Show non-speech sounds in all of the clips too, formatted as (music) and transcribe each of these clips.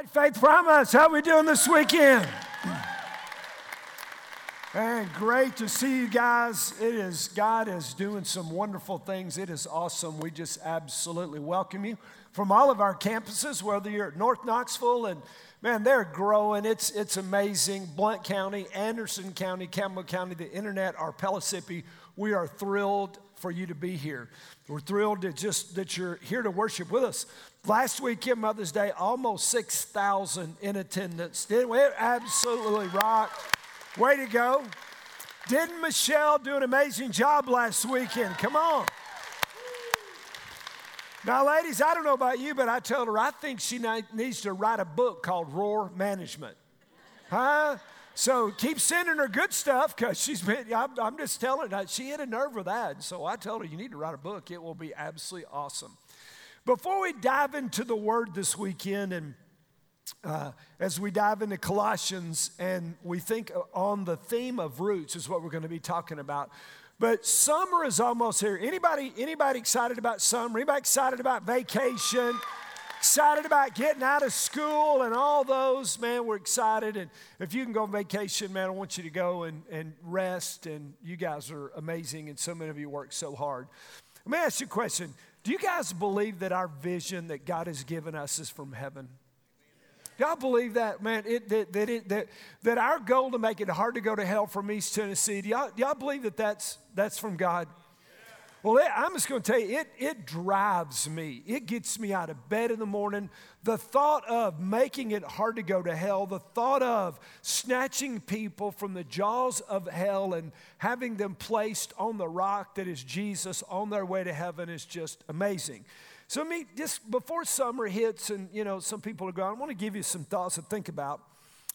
right, Faith Promise, how we doing this weekend? And great to see you guys. It is God is doing some wonderful things. It is awesome. We just absolutely welcome you from all of our campuses, whether you're at North Knoxville and man, they're growing. It's it's amazing. Blount County, Anderson County, Campbell County, the internet, our Pellissippi. We are thrilled for you to be here. We're thrilled to just that you're here to worship with us. Last weekend, Mother's Day, almost 6,000 in attendance. Didn't we? It absolutely rocked. Way to go. Didn't Michelle do an amazing job last weekend? Come on. Now, ladies, I don't know about you, but I told her I think she needs to write a book called Roar Management. Huh? So keep sending her good stuff because she's been, I'm, I'm, just telling her, she hit a nerve with that. So I told her, you need to write a book. It will be absolutely awesome. Before we dive into the word this weekend, and uh, as we dive into Colossians and we think on the theme of roots, is what we're going to be talking about. But summer is almost here. Anybody, anybody excited about summer? Anybody excited about vacation? excited about getting out of school and all those, man, we're excited. And if you can go on vacation, man, I want you to go and, and rest. And you guys are amazing, and so many of you work so hard. Let me ask you a question do you guys believe that our vision that God has given us is from heaven? Do y'all believe that, man? It, that, that, it, that, that our goal to make it hard to go to hell from East Tennessee, do y'all, y'all believe that that's, that's from God? Well, it, I'm just going to tell you, it, it drives me. It gets me out of bed in the morning. The thought of making it hard to go to hell, the thought of snatching people from the jaws of hell and having them placed on the rock that is Jesus on their way to heaven is just amazing. So, me, just before summer hits and, you know, some people are going, I want to give you some thoughts to think about.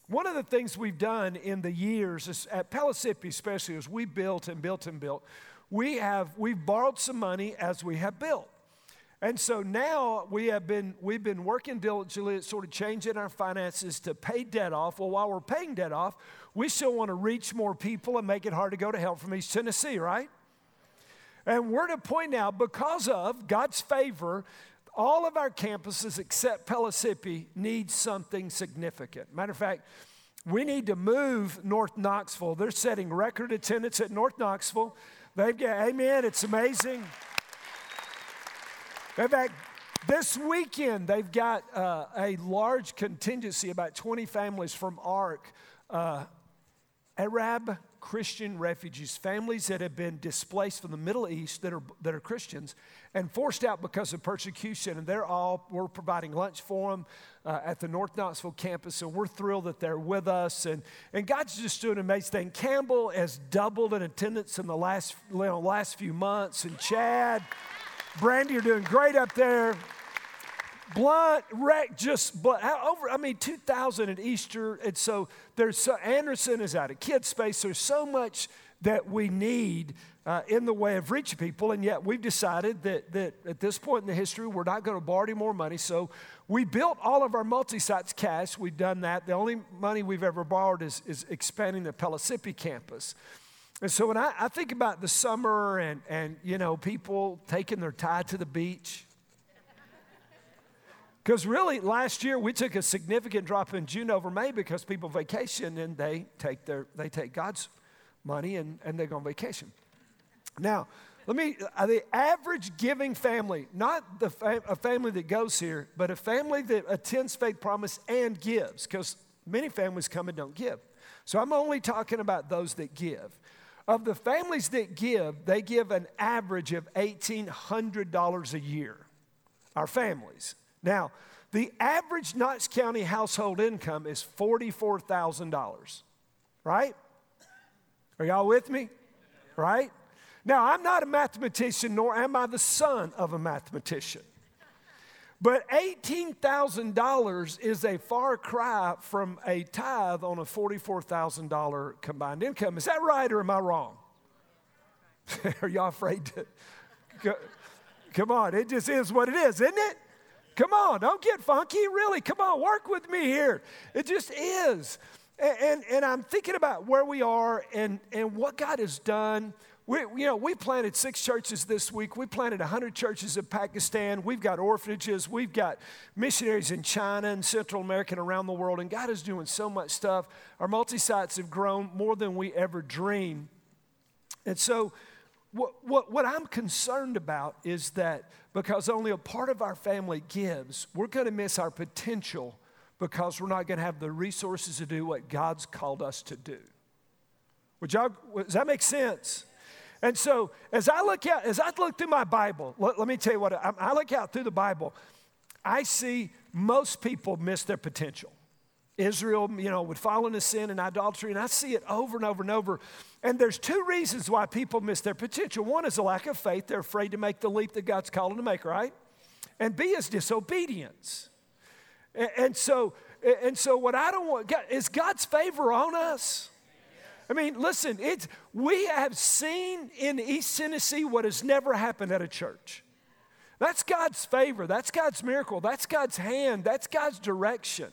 One of the things we've done in the years, is, at Pellissippi especially, is we built and built and built we have we've borrowed some money as we have built. And so now we have been we've been working diligently at sort of changing our finances to pay debt off. Well, while we're paying debt off, we still want to reach more people and make it hard to go to hell from East Tennessee, right? And we're a point now because of God's favor, all of our campuses except Pellissippi need something significant. Matter of fact, we need to move North Knoxville. They're setting record attendance at North Knoxville. They've got, amen, it's amazing. In fact, this weekend, they've got uh, a large contingency, about 20 families from ARC, uh, Arab Christian refugees, families that have been displaced from the Middle East that are, that are Christians and forced out because of persecution. And they're all, we're providing lunch for them uh, at the North Knoxville campus. And we're thrilled that they're with us. And, and God's just doing an amazing thing. Campbell has doubled in attendance in the last, you know, last few months. And Chad, Brandy are doing great up there. Blount, wreck, just over, I mean, 2,000 at Easter. And so there's, so, Anderson is out of kid space. There's so much that we need uh, in the way of reaching people. And yet we've decided that, that at this point in the history, we're not going to borrow any more money. So we built all of our multi sites cash. We've done that. The only money we've ever borrowed is, is expanding the Pellissippi campus. And so when I, I think about the summer and, and, you know, people taking their tie to the beach, because really, last year we took a significant drop in June over May because people vacation and they take, their, they take God's money and, and they go on vacation. Now, let me, uh, the average giving family, not the fam- a family that goes here, but a family that attends Faith Promise and gives, because many families come and don't give. So I'm only talking about those that give. Of the families that give, they give an average of $1,800 a year, our families. Now, the average Knox County household income is $44,000, right? Are y'all with me? Right? Now, I'm not a mathematician, nor am I the son of a mathematician. But $18,000 is a far cry from a tithe on a $44,000 combined income. Is that right or am I wrong? (laughs) Are y'all afraid to? Come on, it just is what it is, isn't it? Come on, don't get funky. Really, come on, work with me here. It just is. And, and, and I'm thinking about where we are and, and what God has done we, you know, we planted six churches this week. We planted 100 churches in Pakistan. We've got orphanages. We've got missionaries in China and Central America and around the world. And God is doing so much stuff. Our multi sites have grown more than we ever dreamed. And so, what, what, what I'm concerned about is that because only a part of our family gives, we're going to miss our potential because we're not going to have the resources to do what God's called us to do. Would y'all, does that make sense? And so, as I look out, as I look through my Bible, let, let me tell you what I, I look out through the Bible. I see most people miss their potential. Israel, you know, would fall into sin and idolatry, and I see it over and over and over. And there's two reasons why people miss their potential. One is a lack of faith; they're afraid to make the leap that God's calling to make, right? And B is disobedience. And, so, and so, what I don't want is God's favor on us. I mean, listen, it's, we have seen in East Tennessee what has never happened at a church. That's God's favor. That's God's miracle. That's God's hand. That's God's direction.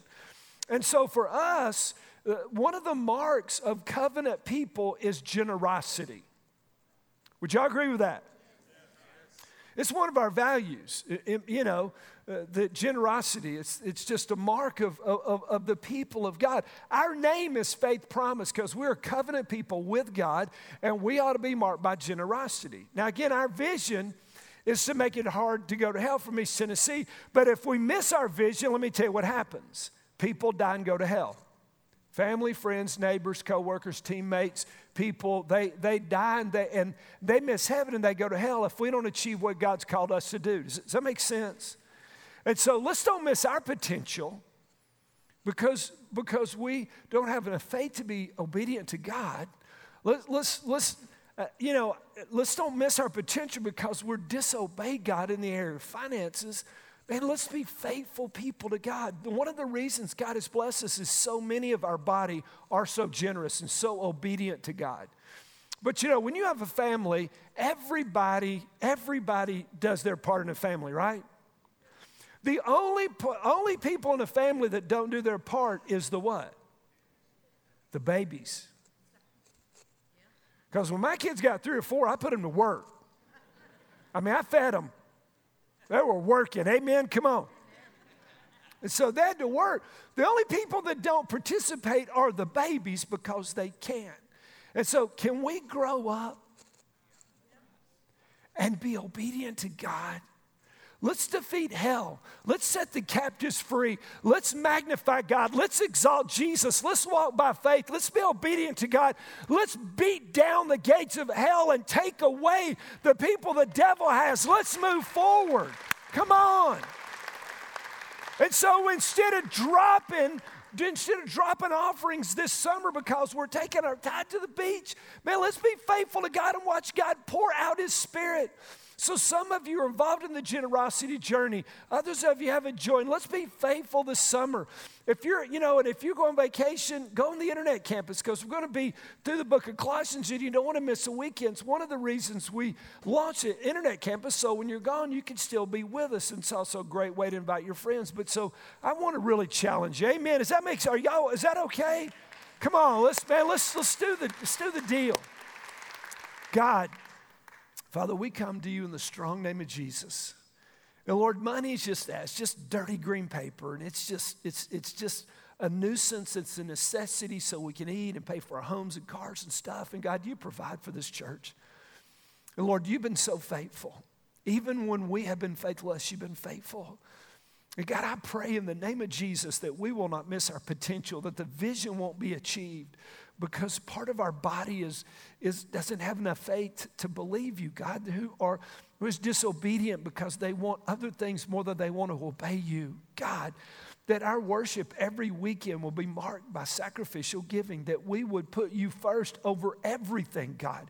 And so for us, uh, one of the marks of covenant people is generosity. Would y'all agree with that? It's one of our values. You know, uh, the generosity, it's, it's just a mark of, of, of the people of God. Our name is Faith Promise because we're covenant people with God, and we ought to be marked by generosity. Now, again, our vision is to make it hard to go to hell from East Tennessee. But if we miss our vision, let me tell you what happens people die and go to hell. Family, friends, neighbors, coworkers, teammates, people, they, they die and they, and they miss heaven and they go to hell if we don't achieve what God's called us to do. Does, does that make sense? And so let's don't miss our potential because, because we don't have enough faith to be obedient to God. Let, let's, let's, uh, you know, let's don't miss our potential because we're disobey God in the area of finances Man, let's be faithful people to God. One of the reasons God has blessed us is so many of our body are so generous and so obedient to God. But you know, when you have a family, everybody, everybody does their part in a family, right? The only, only people in a family that don't do their part is the what? The babies. Because when my kids got three or four, I put them to work. I mean, I fed them. They were working. Amen. Come on. And so they had to work. The only people that don't participate are the babies because they can't. And so, can we grow up and be obedient to God? Let's defeat hell. Let's set the captives free. Let's magnify God. Let's exalt Jesus. Let's walk by faith. Let's be obedient to God. Let's beat down the gates of hell and take away the people the devil has. Let's move forward. Come on. And so instead of dropping, instead of dropping offerings this summer because we're taking our time to the beach, man, let's be faithful to God and watch God pour out His Spirit. So, some of you are involved in the generosity journey. Others of you haven't joined. Let's be faithful this summer. If you're, you know, and if you go on vacation, go on the internet campus because we're going to be through the book of Colossians and you don't want to miss the weekends. One of the reasons we launched an internet campus so when you're gone, you can still be with us. And it's also a great way to invite your friends. But so I want to really challenge you. Amen. Does that make are y'all is that okay? Come on, let's man, let's let's do the let's do the deal. God, Father, we come to you in the strong name of Jesus. And Lord, money is just that. It's just dirty green paper. And it's just, it's, it's just a nuisance. It's a necessity so we can eat and pay for our homes and cars and stuff. And God, you provide for this church. And Lord, you've been so faithful. Even when we have been faithless, you've been faithful. And God, I pray in the name of Jesus that we will not miss our potential, that the vision won't be achieved, because part of our body is, is doesn't have enough faith to believe you, God, who are who is disobedient because they want other things more than they want to obey you. God, that our worship every weekend will be marked by sacrificial giving, that we would put you first over everything, God.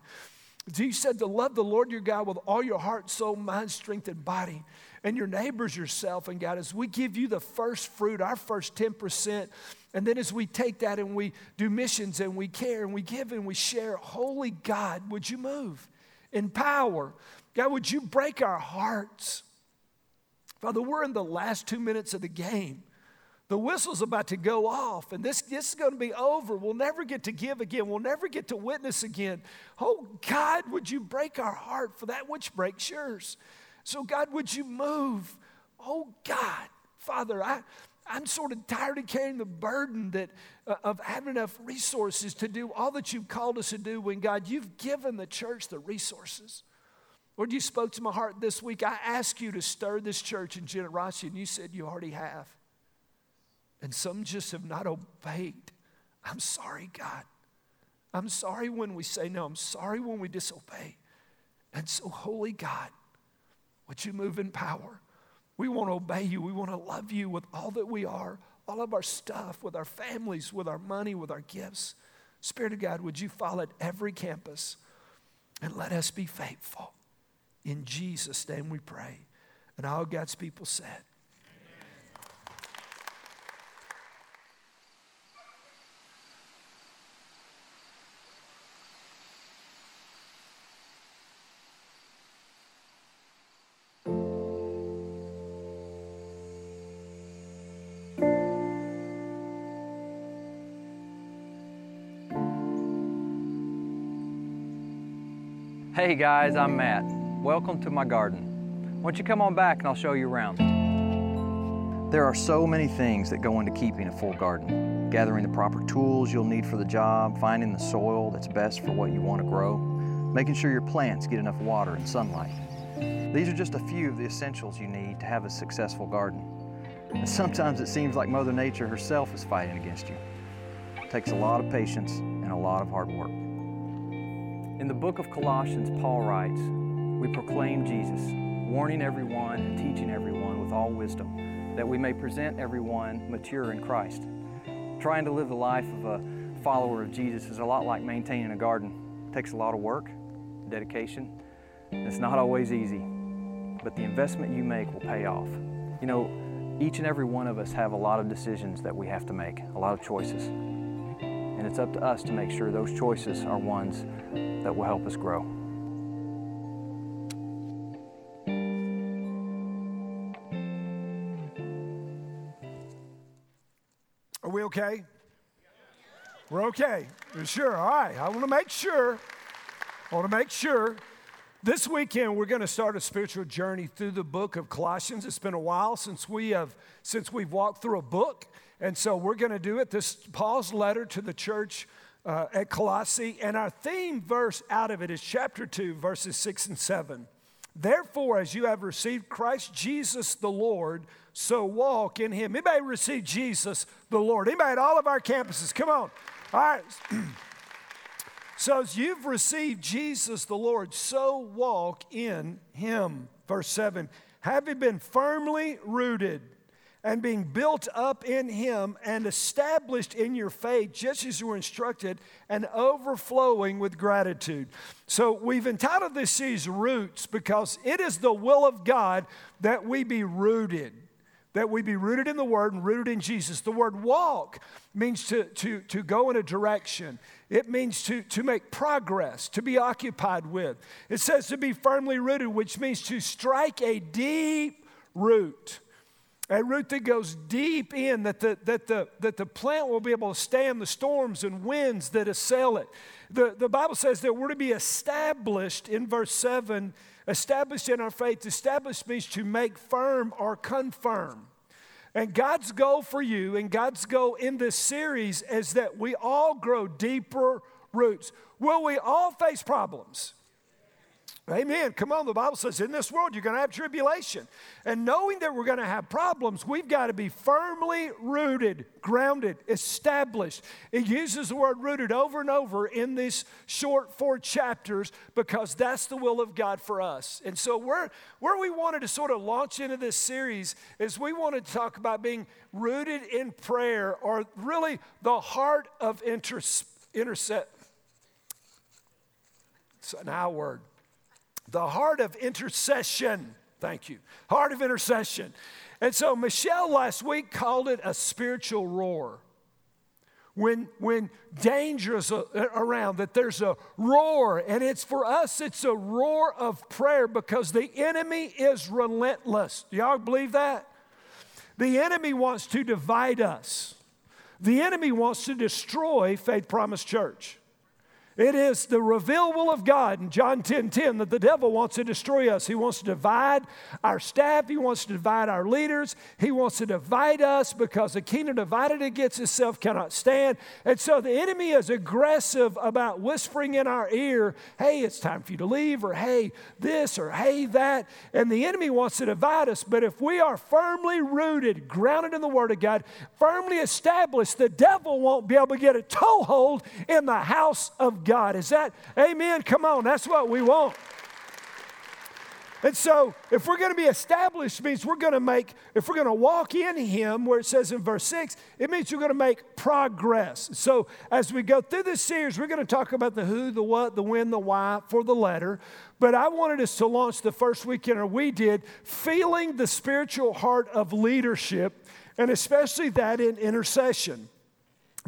You said to love the Lord your God with all your heart, soul, mind, strength, and body, and your neighbors yourself. And God, as we give you the first fruit, our first 10%, and then as we take that and we do missions and we care and we give and we share, holy God, would you move in power? God, would you break our hearts? Father, we're in the last two minutes of the game. The whistle's about to go off, and this, this is going to be over. We'll never get to give again. We'll never get to witness again. Oh, God, would you break our heart for that which breaks yours? So, God, would you move? Oh, God, Father, I, I'm sort of tired of carrying the burden that, uh, of having enough resources to do all that you've called us to do when, God, you've given the church the resources. Lord, you spoke to my heart this week. I asked you to stir this church in generosity, and you said you already have and some just have not obeyed. I'm sorry, God. I'm sorry when we say no. I'm sorry when we disobey. And so, holy God, would you move in power? We want to obey you. We want to love you with all that we are, all of our stuff, with our families, with our money, with our gifts. Spirit of God, would you fall at every campus and let us be faithful? In Jesus' name we pray. And all God's people said, Hey guys, I'm Matt. Welcome to my garden. Why don't you come on back and I'll show you around. There are so many things that go into keeping a full garden. Gathering the proper tools you'll need for the job, finding the soil that's best for what you want to grow, making sure your plants get enough water and sunlight. These are just a few of the essentials you need to have a successful garden. And sometimes it seems like Mother Nature herself is fighting against you. It takes a lot of patience and a lot of hard work. In the book of Colossians, Paul writes, We proclaim Jesus, warning everyone and teaching everyone with all wisdom, that we may present everyone mature in Christ. Trying to live the life of a follower of Jesus is a lot like maintaining a garden. It takes a lot of work, dedication. It's not always easy, but the investment you make will pay off. You know, each and every one of us have a lot of decisions that we have to make, a lot of choices. And it's up to us to make sure those choices are ones that will help us grow. Are we okay? We're okay. We're sure. All right. I want to make sure. I want to make sure. This weekend we're going to start a spiritual journey through the book of Colossians. It's been a while since we have since we've walked through a book, and so we're going to do it. This Paul's letter to the church uh, at Colossae, and our theme verse out of it is chapter 2, verses 6 and 7. Therefore, as you have received Christ Jesus the Lord, so walk in him. Anybody receive Jesus the Lord? Anybody at all of our campuses? Come on. All right. (clears throat) so as you've received Jesus the Lord, so walk in him. Verse 7 Having been firmly rooted and being built up in him and established in your faith, just as you were instructed, and overflowing with gratitude. So, we've entitled this series Roots because it is the will of God that we be rooted. That we be rooted in the Word and rooted in Jesus. The word walk means to, to, to go in a direction. It means to, to make progress, to be occupied with. It says to be firmly rooted, which means to strike a deep root a root that goes deep in, that the, that, the, that the plant will be able to stand the storms and winds that assail it. The, the Bible says that we're to be established in verse 7, established in our faith. Established means to make firm or confirm. And God's goal for you and God's goal in this series is that we all grow deeper roots. Will we all face problems? Amen. Come on, the Bible says in this world you're going to have tribulation. And knowing that we're going to have problems, we've got to be firmly rooted, grounded, established. It uses the word rooted over and over in these short four chapters because that's the will of God for us. And so, where, where we wanted to sort of launch into this series is we wanted to talk about being rooted in prayer or really the heart of intercession. Interse- it's an I word the heart of intercession. Thank you. Heart of intercession. And so Michelle last week called it a spiritual roar. When, when danger is around, that there's a roar, and it's for us, it's a roar of prayer because the enemy is relentless. Do y'all believe that? the enemy wants to divide us. The enemy wants to destroy Faith Promise Church. It is the revealed will of God in John 10 10 that the devil wants to destroy us. He wants to divide our staff. He wants to divide our leaders. He wants to divide us because the kingdom divided against itself cannot stand. And so the enemy is aggressive about whispering in our ear, hey, it's time for you to leave, or hey, this, or hey, that. And the enemy wants to divide us. But if we are firmly rooted, grounded in the Word of God, firmly established, the devil won't be able to get a toehold in the house of God. Is that, amen? Come on, that's what we want. And so, if we're going to be established, means we're going to make, if we're going to walk in Him, where it says in verse 6, it means we're going to make progress. So, as we go through this series, we're going to talk about the who, the what, the when, the why for the letter. But I wanted us to launch the first weekend, or we did, feeling the spiritual heart of leadership, and especially that in intercession.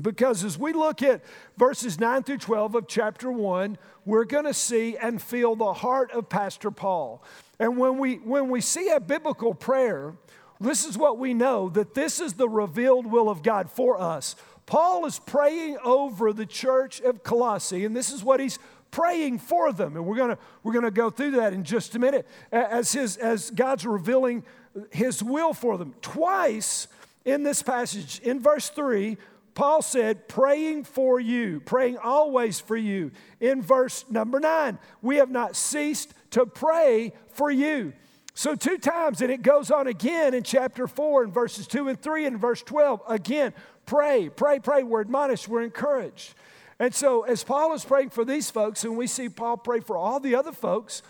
Because as we look at verses 9 through 12 of chapter 1, we're going to see and feel the heart of Pastor Paul. And when we, when we see a biblical prayer, this is what we know that this is the revealed will of God for us. Paul is praying over the church of Colossae, and this is what he's praying for them. And we're going to we're going to go through that in just a minute as, his, as God's revealing his will for them. Twice in this passage, in verse 3, Paul said, praying for you, praying always for you. In verse number nine, we have not ceased to pray for you. So, two times, and it goes on again in chapter 4 in verses 2 and 3 and verse 12. Again, pray, pray, pray. We're admonished, we're encouraged. And so, as Paul is praying for these folks, and we see Paul pray for all the other folks,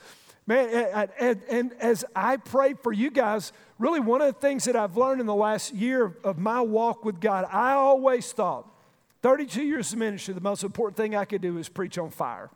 man, and, and, and as I pray for you guys, really one of the things that I've learned in the last year of my walk with God, I always thought 32 years of ministry, the most important thing I could do is preach on fire.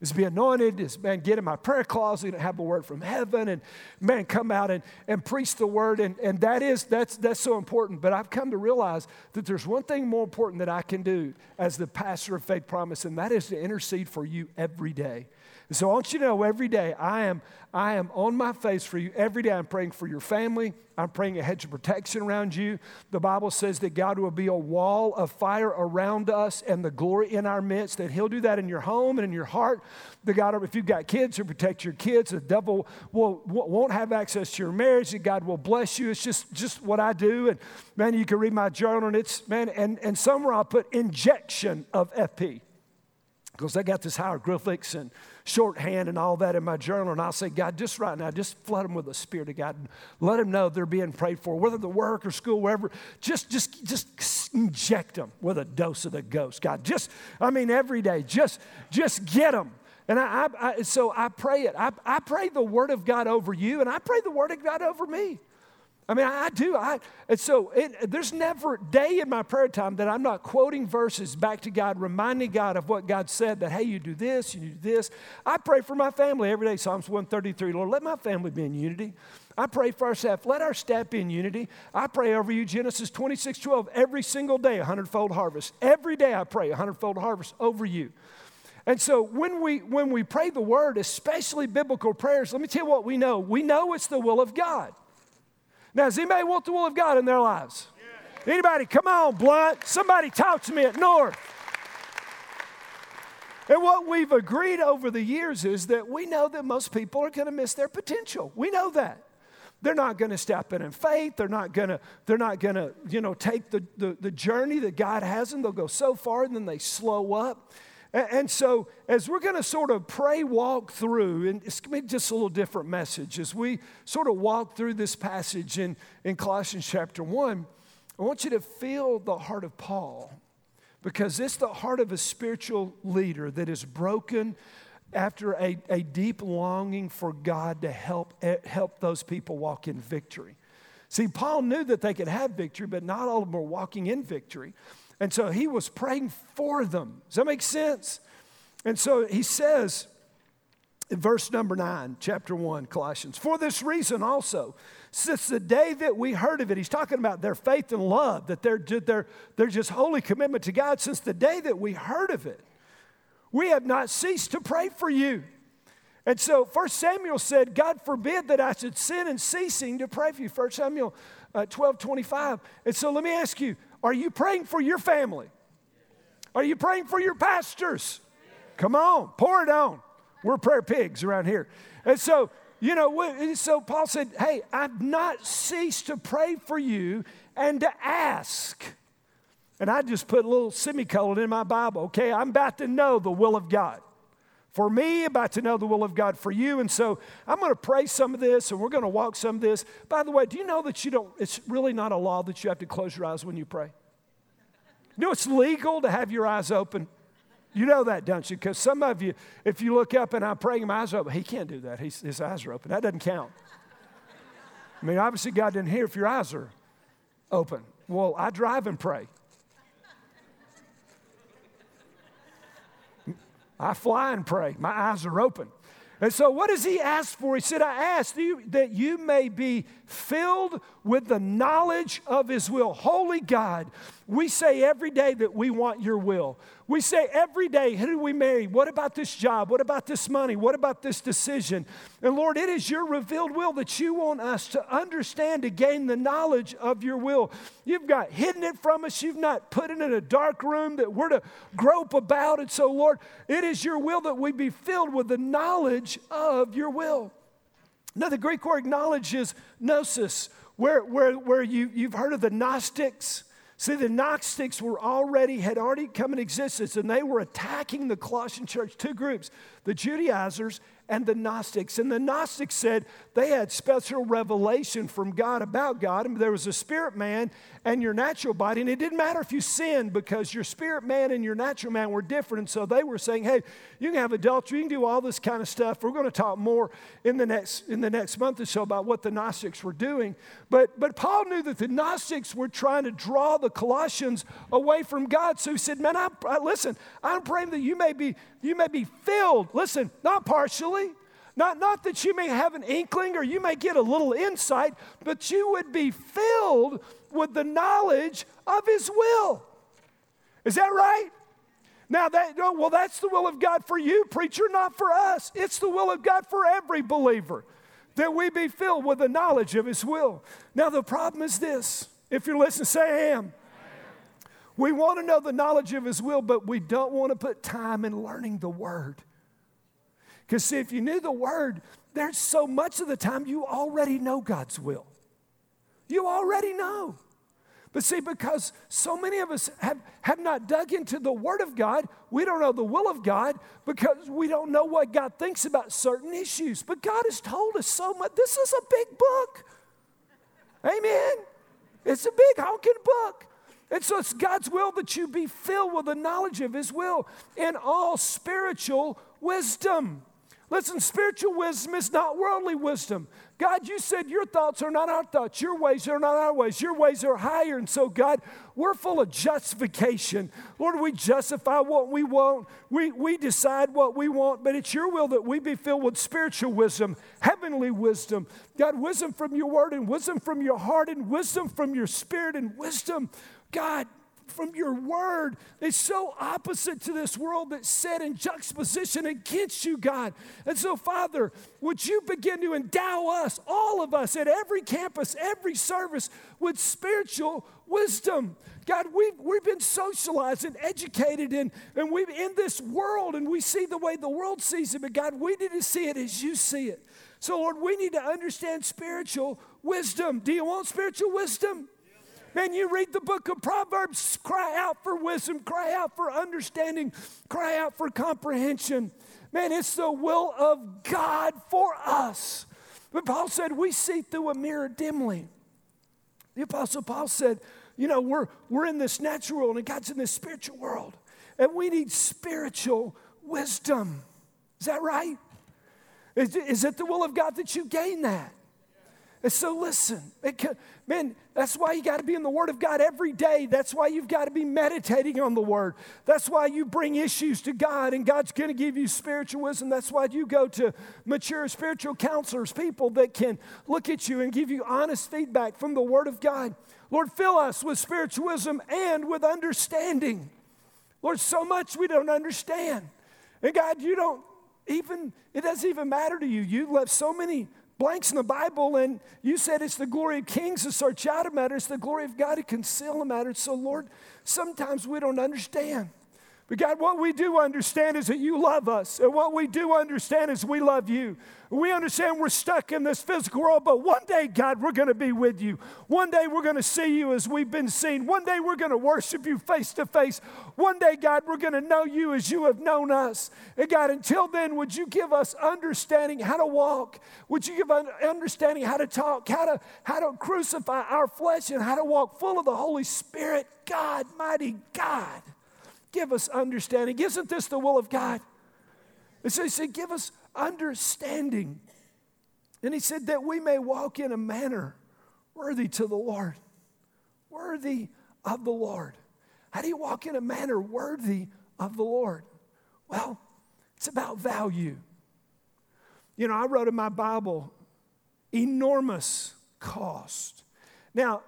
Is be anointed, is man, get in my prayer closet and have a word from heaven and man, come out and, and preach the word. And, and that is that's that's so important. But I've come to realize that there's one thing more important that I can do as the pastor of Faith Promise, and that is to intercede for you every day. And so I want you to know every day I am, I am on my face for you. Every day I'm praying for your family. I'm praying a hedge of protection around you. The Bible says that God will be a wall of fire around us and the glory in our midst, that He'll do that in your home and in your heart. The God, if you've got kids, He'll protect your kids. The devil will, won't have access to your marriage. That God will bless you. It's just, just what I do. And man, you can read my journal and it's, man, and, and somewhere I'll put injection of FP because I got this hieroglyphics and shorthand and all that in my journal. And I'll say, God, just right now, just flood them with the Spirit of God and let them know they're being prayed for, whether the work or school, wherever. Just, just, just inject them with a dose of the ghost. God, just, I mean, every day, just, just get them. And I, I, I so I pray it. I, I pray the Word of God over you, and I pray the Word of God over me. I mean, I do. I, and so it, there's never a day in my prayer time that I'm not quoting verses back to God, reminding God of what God said that, hey, you do this, you do this. I pray for my family every day, Psalms 133. Lord, let my family be in unity. I pray for our staff. Let our staff be in unity. I pray over you, Genesis 26, 12, every single day, a hundredfold harvest. Every day I pray a hundredfold harvest over you. And so when we when we pray the word, especially biblical prayers, let me tell you what we know. We know it's the will of God. Now, does anybody want the will of God in their lives? Yeah. Anybody? Come on, Blount. Somebody talk to me at North. And what we've agreed over the years is that we know that most people are going to miss their potential. We know that. They're not going to step in in faith. They're not going to, they're not going to, you know, take the, the, the journey that God has them. They'll go so far and then they slow up. And so, as we're going to sort of pray, walk through, and it's going to be just a little different message, as we sort of walk through this passage in, in Colossians chapter 1, I want you to feel the heart of Paul because it's the heart of a spiritual leader that is broken after a, a deep longing for God to help, eh, help those people walk in victory. See, Paul knew that they could have victory, but not all of them were walking in victory. And so he was praying for them. Does that make sense? And so he says in verse number nine, chapter one, Colossians, for this reason also, since the day that we heard of it, he's talking about their faith and love, that they're, just holy commitment to God. Since the day that we heard of it, we have not ceased to pray for you. And so First Samuel said, God forbid that I should sin in ceasing to pray for you. First Samuel uh, 12 25. And so let me ask you are you praying for your family? Are you praying for your pastors? Come on, pour it on. We're prayer pigs around here. And so, you know, so Paul said, Hey, I've not ceased to pray for you and to ask. And I just put a little semicolon in my Bible. Okay, I'm about to know the will of God. For me, about to know the will of God for you. And so I'm going to pray some of this and we're going to walk some of this. By the way, do you know that you don't, it's really not a law that you have to close your eyes when you pray? You know, it's legal to have your eyes open. You know that, don't you? Because some of you, if you look up and I'm praying, my eyes are open, he can't do that. He's, his eyes are open. That doesn't count. I mean, obviously, God didn't hear if your eyes are open. Well, I drive and pray. I fly and pray. My eyes are open. And so, what does he ask for? He said, I ask you that you may be filled with the knowledge of his will. Holy God, we say every day that we want your will. We say every day, who do we marry? What about this job? What about this money? What about this decision? And Lord, it is your revealed will that you want us to understand, to gain the knowledge of your will. You've got hidden it from us. You've not put it in a dark room that we're to grope about. And so, Lord, it is your will that we be filled with the knowledge of your will. Now, the Greek word knowledge is gnosis, where, where, where you, you've heard of the Gnostics. See, the Gnostics were already, had already come in existence, and they were attacking the Colossian church. Two groups, the Judaizers and the Gnostics. And the Gnostics said they had special revelation from God about God. And there was a spirit man and your natural body. And it didn't matter if you sinned because your spirit man and your natural man were different. And so they were saying, hey, you can have adultery, you can do all this kind of stuff. We're going to talk more in the next, in the next month or so about what the Gnostics were doing. But, but Paul knew that the Gnostics were trying to draw the Colossians away from God. So he said, man, I, I listen, I'm praying that you may be you may be filled, listen, not partially, not, not that you may have an inkling or you may get a little insight, but you would be filled with the knowledge of His will. Is that right? Now, that, well, that's the will of God for you, preacher, not for us. It's the will of God for every believer that we be filled with the knowledge of His will. Now, the problem is this if you're listening, say, I am. We want to know the knowledge of His will, but we don't want to put time in learning the Word. Because, see, if you knew the Word, there's so much of the time you already know God's will. You already know. But see, because so many of us have, have not dug into the Word of God, we don't know the will of God because we don't know what God thinks about certain issues. But God has told us so much. This is a big book. Amen. It's a big honking book. And so it's God's will that you be filled with the knowledge of His will in all spiritual wisdom. Listen, spiritual wisdom is not worldly wisdom. God, you said your thoughts are not our thoughts. Your ways are not our ways. Your ways are higher. And so, God, we're full of justification. Lord, we justify what we want. We, we decide what we want, but it's your will that we be filled with spiritual wisdom, heavenly wisdom. God, wisdom from your word and wisdom from your heart and wisdom from your spirit and wisdom God, from your word is so opposite to this world that's set in juxtaposition against you, God. And so, Father, would you begin to endow us, all of us, at every campus, every service, with spiritual wisdom? God, we've, we've been socialized and educated in, and we're in this world and we see the way the world sees it, but God, we need to see it as you see it. So, Lord, we need to understand spiritual wisdom. Do you want spiritual wisdom? Man, you read the book of Proverbs, cry out for wisdom, cry out for understanding, cry out for comprehension. Man, it's the will of God for us. But Paul said, we see through a mirror dimly. The Apostle Paul said, you know, we're, we're in this natural world and God's in this spiritual world. And we need spiritual wisdom. Is that right? Is, is it the will of God that you gain that? And so listen, it, man, that's why you got to be in the Word of God every day. That's why you've got to be meditating on the Word. That's why you bring issues to God, and God's going to give you spiritual wisdom. That's why you go to mature spiritual counselors, people that can look at you and give you honest feedback from the Word of God. Lord, fill us with spiritual wisdom and with understanding. Lord, so much we don't understand. And God, you don't even, it doesn't even matter to you. You left so many blanks in the Bible, and you said it's the glory of kings to search out a matter, it's the glory of God to conceal a matter. So, Lord, sometimes we don't understand. But God, what we do understand is that you love us. And what we do understand is we love you. We understand we're stuck in this physical world, but one day, God, we're going to be with you. One day, we're going to see you as we've been seen. One day, we're going to worship you face to face. One day, God, we're going to know you as you have known us. And God, until then, would you give us understanding how to walk? Would you give us understanding how to talk, how to, how to crucify our flesh, and how to walk full of the Holy Spirit? God, mighty God give us understanding. Isn't this the will of God? And so he said, Give us understanding. And he said, That we may walk in a manner worthy to the Lord. Worthy of the Lord. How do you walk in a manner worthy of the Lord? Well, it's about value. You know, I wrote in my Bible, enormous cost. Now,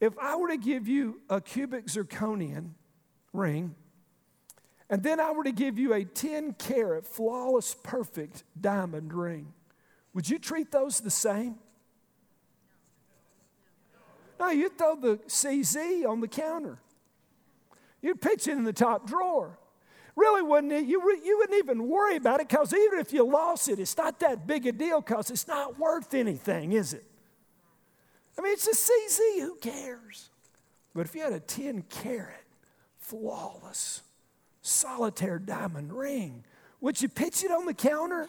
if I were to give you a cubic zirconian ring, and then I were to give you a 10 carat, flawless, perfect diamond ring, would you treat those the same? No, you'd throw the CZ on the counter. You'd pitch it in the top drawer. Really wouldn't it? You, you wouldn't even worry about it because even if you lost it, it's not that big a deal because it's not worth anything, is it? I mean, it's a CZ, who cares? But if you had a 10 carat, flawless, solitaire diamond ring. Would you pitch it on the counter?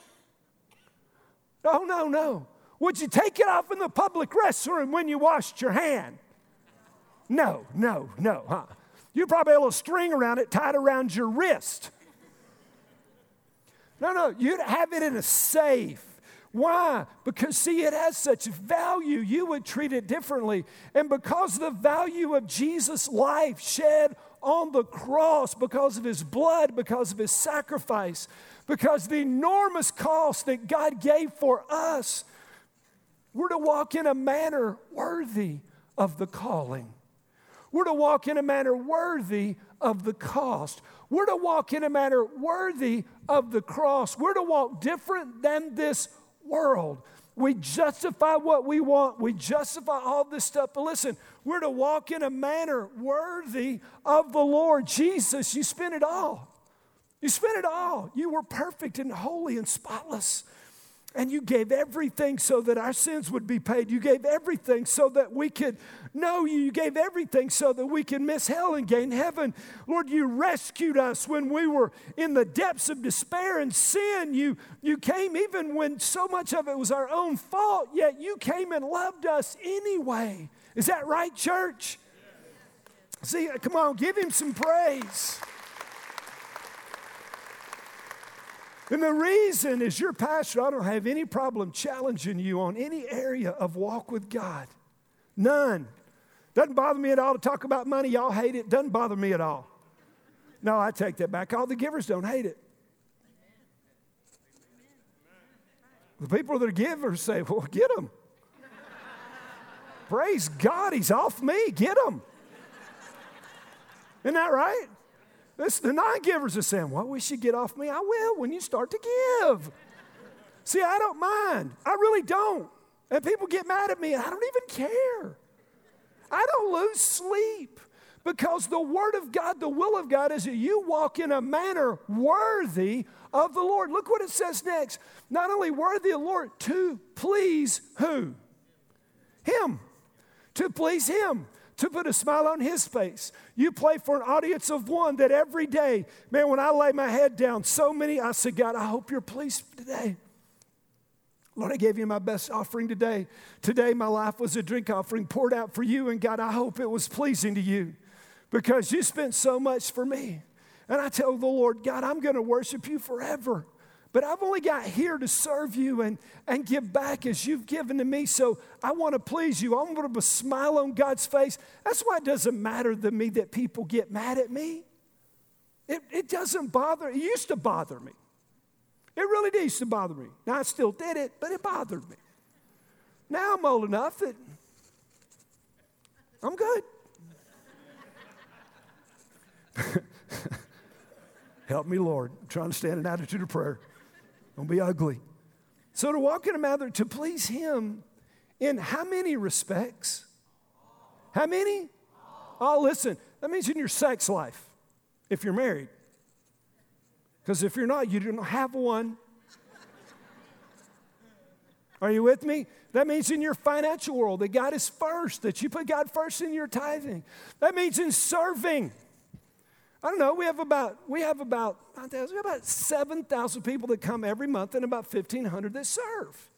No, no, no. Would you take it off in the public restroom when you washed your hand? No, no, no, huh? You probably have a little string around it tied around your wrist. No, no, you'd have it in a safe. Why? Because, see, it has such value, you would treat it differently. And because the value of Jesus' life shed on the cross because of his blood, because of his sacrifice, because the enormous cost that God gave for us, we're to walk in a manner worthy of the calling. We're to walk in a manner worthy of the cost. We're to walk in a manner worthy of the cross. We're to walk different than this world. We justify what we want. We justify all this stuff. But listen, we're to walk in a manner worthy of the Lord. Jesus, you spent it all. You spent it all. You were perfect and holy and spotless. And you gave everything so that our sins would be paid. You gave everything so that we could know you. You gave everything so that we can miss hell and gain heaven. Lord, you rescued us when we were in the depths of despair and sin. You, you came even when so much of it was our own fault, yet you came and loved us anyway. Is that right, church? See, come on, give him some praise. And the reason is your pastor, I don't have any problem challenging you on any area of walk with God. None. Doesn't bother me at all to talk about money. Y'all hate it. Doesn't bother me at all. No, I take that back. All the givers don't hate it. The people that are givers say, well, get them. Praise God, he's off me. Get him. Isn't that right? This, the non givers are saying, Well, we should get off me. I will when you start to give. See, I don't mind. I really don't. And people get mad at me, and I don't even care. I don't lose sleep because the Word of God, the will of God, is that you walk in a manner worthy of the Lord. Look what it says next. Not only worthy of the Lord, to please who? Him. To please Him to put a smile on his face. You play for an audience of one that every day, man, when I lay my head down, so many, I said, God, I hope you're pleased today. Lord, I gave you my best offering today. Today, my life was a drink offering poured out for you, and God, I hope it was pleasing to you because you spent so much for me. And I tell the Lord, God, I'm going to worship you forever. But I've only got here to serve you and, and give back as you've given to me. So I want to please you. I want to smile on God's face. That's why it doesn't matter to me that people get mad at me. It, it doesn't bother. It used to bother me. It really did used to bother me. Now I still did it, but it bothered me. Now I'm old enough that I'm good. (laughs) Help me, Lord. I'm trying to stand in attitude of prayer. Don't be ugly. So to walk in a manner to please Him in how many respects? How many? Oh, listen, that means in your sex life, if you're married. Because if you're not, you don't have one. Are you with me? That means in your financial world that God is first, that you put God first in your tithing. That means in serving. I don't know, we have about, we have about, about 7,000 people that come every month and about 1,500 that serve.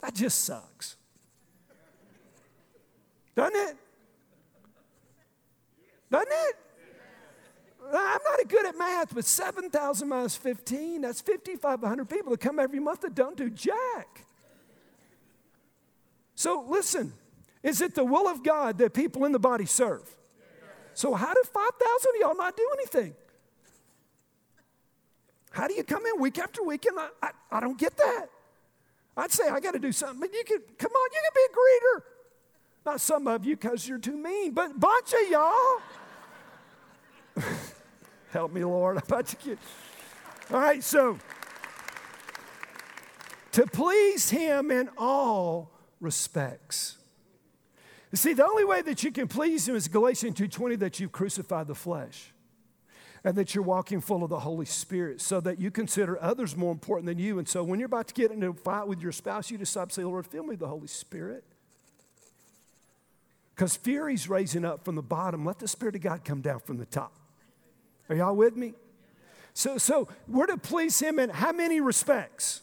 That just sucks. Doesn't it? Doesn't it? I'm not good at math, but 7,000 minus 15, that's 5,500 people that come every month that don't do jack. So listen, is it the will of God that people in the body serve? So, how do 5,000 of y'all not do anything? How do you come in week after week and I, I, I don't get that? I'd say I got to do something, but you could, come on, you can be a greeter. Not some of you because you're too mean, but bunch of y'all. (laughs) Help me, Lord. I bet you can. All right, so to please Him in all respects. See, the only way that you can please Him is Galatians 2.20, that you've crucified the flesh and that you're walking full of the Holy Spirit so that you consider others more important than you. And so when you're about to get into a fight with your spouse, you stop and say, Lord, fill me with the Holy Spirit. Because fury's raising up from the bottom. Let the Spirit of God come down from the top. Are y'all with me? So, so we're to please Him in how many respects?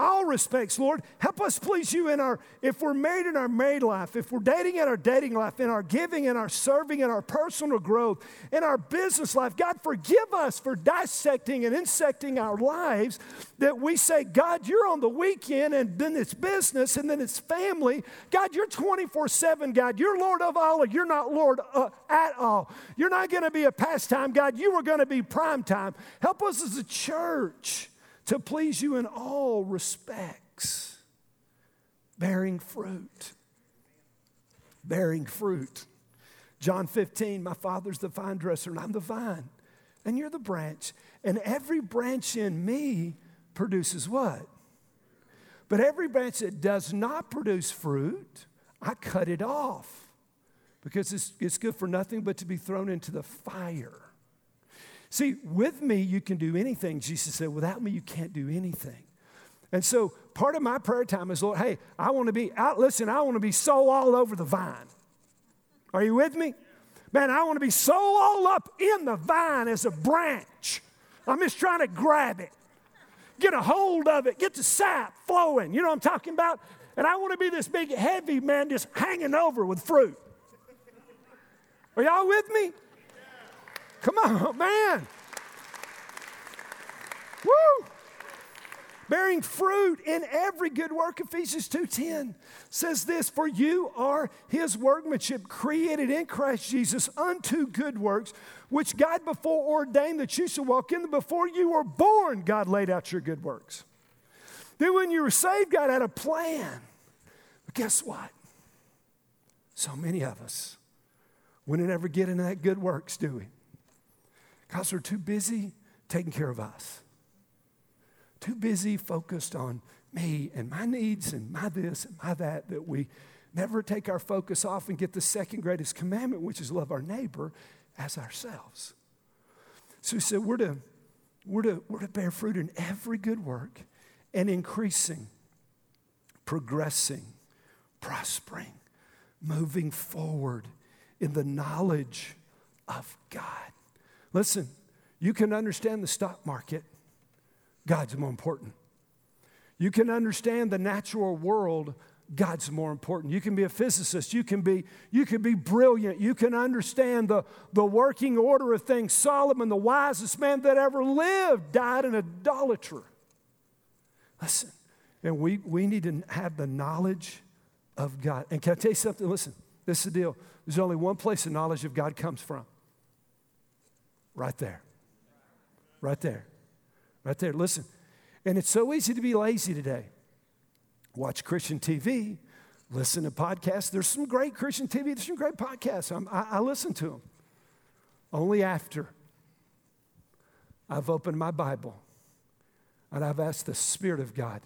All respects, Lord. Help us please you in our, if we're married in our married life, if we're dating in our dating life, in our giving, in our serving, in our personal growth, in our business life. God, forgive us for dissecting and insecting our lives that we say, God, you're on the weekend and then it's business and then it's family. God, you're 24 7, God. You're Lord of all, you're not Lord uh, at all. You're not going to be a pastime, God. You are going to be prime time. Help us as a church to please you in all respects, bearing fruit. Bearing fruit. John 15, my father's the vine dresser, and I'm the vine, and you're the branch. And every branch in me produces what? But every branch that does not produce fruit, I cut it off because it's, it's good for nothing but to be thrown into the fire. See, with me, you can do anything. Jesus said, without me, you can't do anything. And so part of my prayer time is, Lord, hey, I want to be out, listen, I want to be so all over the vine. Are you with me? Man, I want to be so all up in the vine as a branch. I'm just trying to grab it, get a hold of it, get the sap flowing. You know what I'm talking about? And I want to be this big, heavy man just hanging over with fruit. Are y'all with me? Come on, man. Woo! Bearing fruit in every good work. Ephesians 2:10 says this, "For you are his workmanship, created in Christ Jesus unto good works, which God before ordained that you should walk in them. Before you were born, God laid out your good works. Then when you were saved, God had a plan. But guess what? So many of us, we never get into that good works, do we? Because we're too busy taking care of us. Too busy focused on me and my needs and my this and my that, that we never take our focus off and get the second greatest commandment, which is love our neighbor as ourselves. So he said, we're to, we're to, we're to bear fruit in every good work and increasing, progressing, prospering, moving forward in the knowledge of God. Listen, you can understand the stock market, God's more important. You can understand the natural world, God's more important. You can be a physicist, you can be, you can be brilliant, you can understand the, the working order of things. Solomon, the wisest man that ever lived, died an idolater. Listen, and we, we need to have the knowledge of God. And can I tell you something? Listen, this is the deal. There's only one place the knowledge of God comes from Right there. Right there. Right there. Listen. And it's so easy to be lazy today. Watch Christian TV, listen to podcasts. There's some great Christian TV, there's some great podcasts. I, I listen to them. Only after I've opened my Bible and I've asked the Spirit of God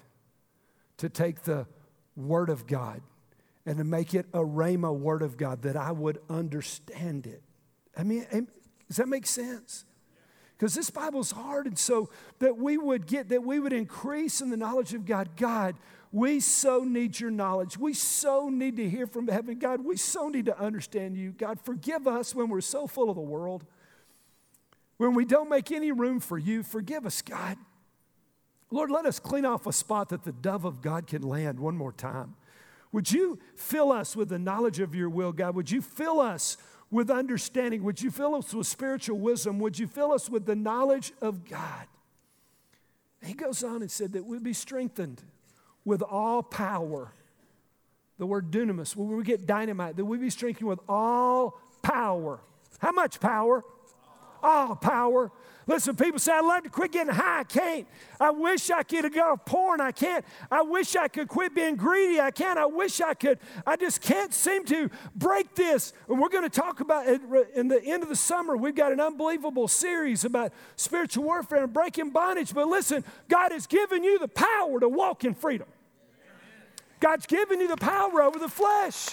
to take the Word of God and to make it a Rhema Word of God that I would understand it. I mean, does that make sense? Because this Bible's hard, and so that we would get, that we would increase in the knowledge of God. God, we so need your knowledge. We so need to hear from heaven. God, we so need to understand you. God, forgive us when we're so full of the world. When we don't make any room for you, forgive us, God. Lord, let us clean off a spot that the dove of God can land one more time. Would you fill us with the knowledge of your will, God? Would you fill us with understanding? Would you fill us with spiritual wisdom? Would you fill us with the knowledge of God? He goes on and said that we'd be strengthened with all power. The word dunamis, where we get dynamite, that we'd be strengthened with all power. How much power? All power Listen, people say, I'd love to quit getting high. I can't. I wish I could go to porn. I can't. I wish I could quit being greedy. I can't. I wish I could. I just can't seem to break this. And we're going to talk about it in the end of the summer. We've got an unbelievable series about spiritual warfare and breaking bondage. But listen, God has given you the power to walk in freedom. God's given you the power over the flesh.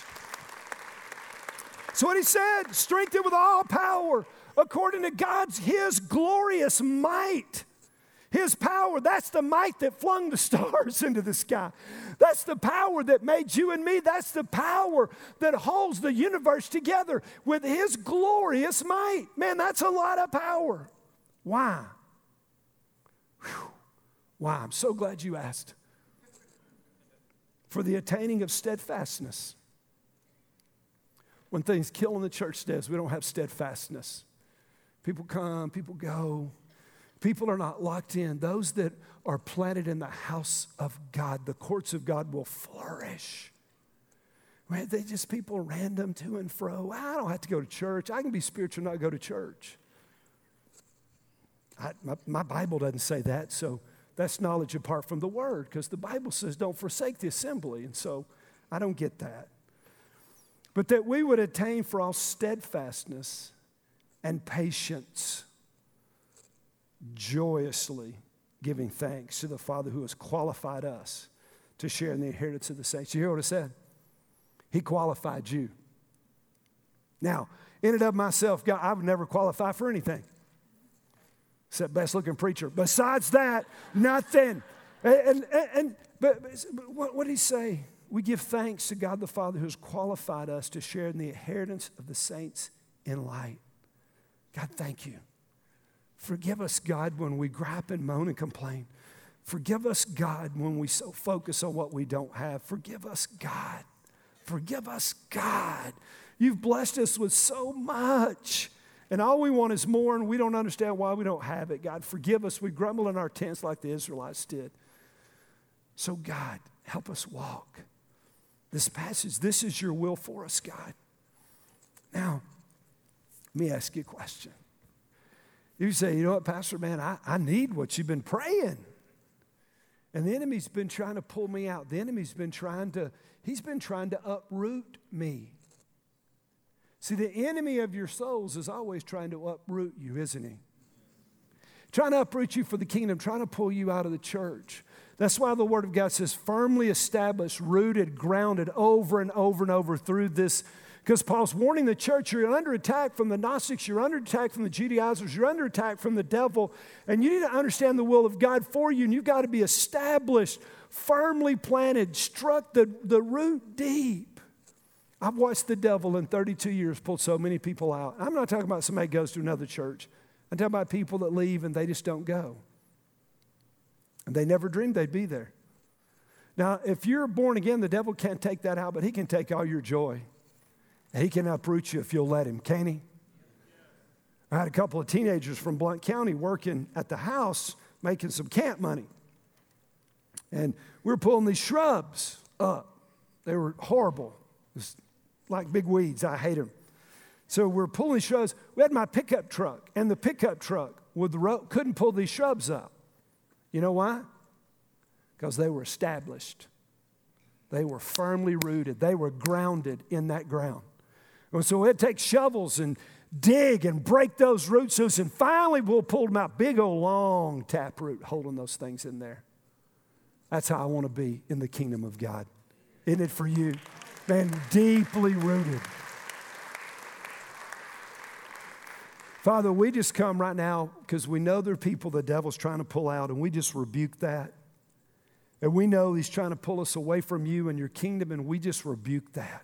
So what he said, strengthened with all power according to God's, His glorious might. His power, that's the might that flung the (laughs) stars into the sky. That's the power that made you and me. That's the power that holds the universe together with His glorious might. Man, that's a lot of power. Why? Whew. Why? I'm so glad you asked. For the attaining of steadfastness. When things kill in the church days, we don't have steadfastness. People come, people go. People are not locked in. Those that are planted in the house of God, the courts of God will flourish. Right? They just people random to and fro. I don't have to go to church. I can be spiritual and not go to church. I, my, my Bible doesn't say that, so that's knowledge apart from the word because the Bible says don't forsake the assembly. And so I don't get that. But that we would attain for all steadfastness and patience, joyously giving thanks to the Father who has qualified us to share in the inheritance of the saints. You hear what I said? He qualified you. Now, in and of myself, God, I would never qualify for anything except best looking preacher. Besides that, nothing. And, and, and but, but what, what did he say? We give thanks to God the Father who has qualified us to share in the inheritance of the saints in light. God, thank you. Forgive us, God, when we gripe and moan and complain. Forgive us, God, when we so focus on what we don't have. Forgive us, God. Forgive us, God. You've blessed us with so much. And all we want is more, and we don't understand why we don't have it. God, forgive us. We grumble in our tents like the Israelites did. So, God, help us walk. This passage, this is your will for us, God. Now, let me ask you a question. You say, you know what, Pastor, man, I, I need what you've been praying. And the enemy's been trying to pull me out. The enemy's been trying to, he's been trying to uproot me. See, the enemy of your souls is always trying to uproot you, isn't he? Trying to uproot you for the kingdom, trying to pull you out of the church. That's why the Word of God says firmly established, rooted, grounded over and over and over through this because Paul's warning the church you're under attack from the Gnostics, you're under attack from the Judaizers, you're under attack from the devil, and you need to understand the will of God for you, and you've got to be established, firmly planted, struck the, the root deep. I've watched the devil in 32 years pull so many people out. I'm not talking about somebody goes to another church. I'm talking about people that leave and they just don't go. And they never dreamed they'd be there. Now, if you're born again, the devil can't take that out, but he can take all your joy. He can uproot you if you'll let him, can he? I had a couple of teenagers from Blount County working at the house making some camp money. And we were pulling these shrubs up. They were horrible. It was like big weeds. I hate them. So we're pulling shrubs. We had my pickup truck, and the pickup truck with the rope couldn't pull these shrubs up. You know why? Because they were established. They were firmly rooted. They were grounded in that ground. And so it takes shovels and dig and break those roots loose, and finally we'll pull them out. Big old long tap root holding those things in there. That's how I want to be in the kingdom of God. Isn't it for you? Man, deeply rooted. Father, we just come right now because we know there are people the devil's trying to pull out, and we just rebuke that. And we know he's trying to pull us away from you and your kingdom, and we just rebuke that.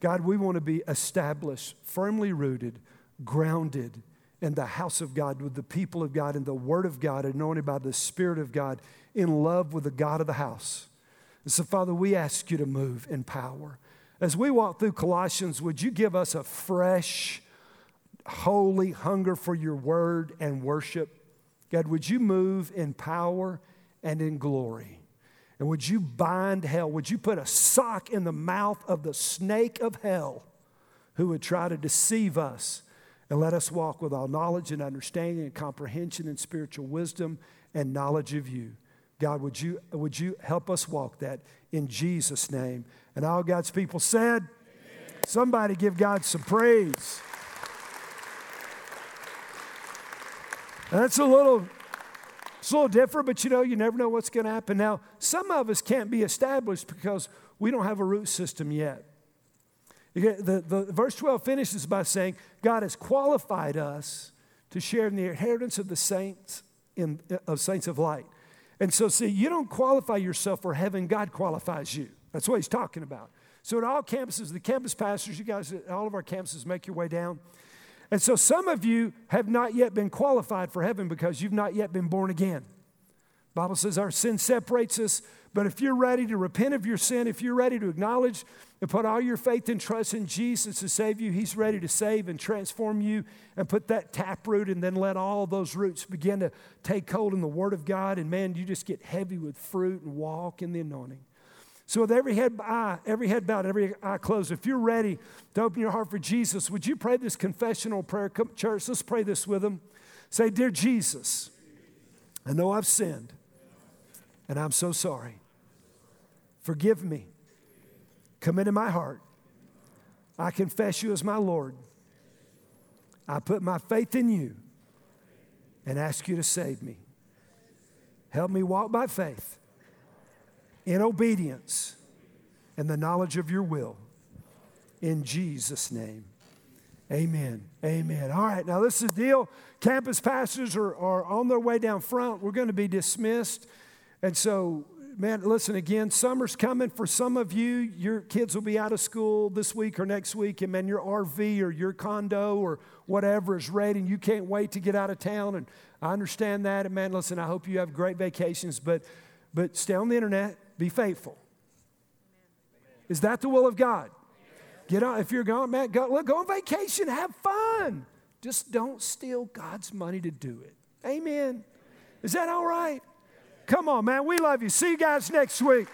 God, we want to be established, firmly rooted, grounded in the house of God, with the people of God, in the Word of God, anointed by the Spirit of God, in love with the God of the house. And so, Father, we ask you to move in power. As we walk through Colossians, would you give us a fresh, holy hunger for your word and worship. God, would you move in power and in glory? And would you bind hell? Would you put a sock in the mouth of the snake of hell who would try to deceive us and let us walk with all knowledge and understanding and comprehension and spiritual wisdom and knowledge of you? God, would you, would you help us walk that in Jesus' name? And all God's people said, Amen. Somebody give God some praise. That's a little, it's a little different, but you know, you never know what's going to happen. Now, some of us can't be established because we don't have a root system yet. The, the, verse 12 finishes by saying, God has qualified us to share in the inheritance of the saints in, of saints of light. And so, see, you don't qualify yourself for heaven, God qualifies you. That's what he's talking about. So, at all campuses, the campus pastors, you guys at all of our campuses, make your way down. And so some of you have not yet been qualified for heaven because you've not yet been born again. Bible says our sin separates us, but if you're ready to repent of your sin, if you're ready to acknowledge and put all your faith and trust in Jesus to save you, He's ready to save and transform you and put that taproot and then let all those roots begin to take hold in the Word of God. And man, you just get heavy with fruit and walk in the anointing. So, with every head eye, every head bowed, every eye closed, if you're ready to open your heart for Jesus, would you pray this confessional prayer? Come, church, let's pray this with them. Say, Dear Jesus, I know I've sinned, and I'm so sorry. Forgive me. Come into my heart. I confess you as my Lord. I put my faith in you and ask you to save me. Help me walk by faith in obedience and the knowledge of your will. In Jesus' name. Amen. Amen. All right, now this is the deal. Campus pastors are, are on their way down front. We're going to be dismissed. And so, man, listen again, summer's coming for some of you. Your kids will be out of school this week or next week, and man, your RV or your condo or whatever is ready, and you can't wait to get out of town. And I understand that. And man, listen, I hope you have great vacations, but but stay on the internet be faithful. Is that the will of God? Get on, if you're going, man, go, look, go on vacation, have fun. Just don't steal God's money to do it. Amen. Is that all right? Come on, man. We love you. See you guys next week.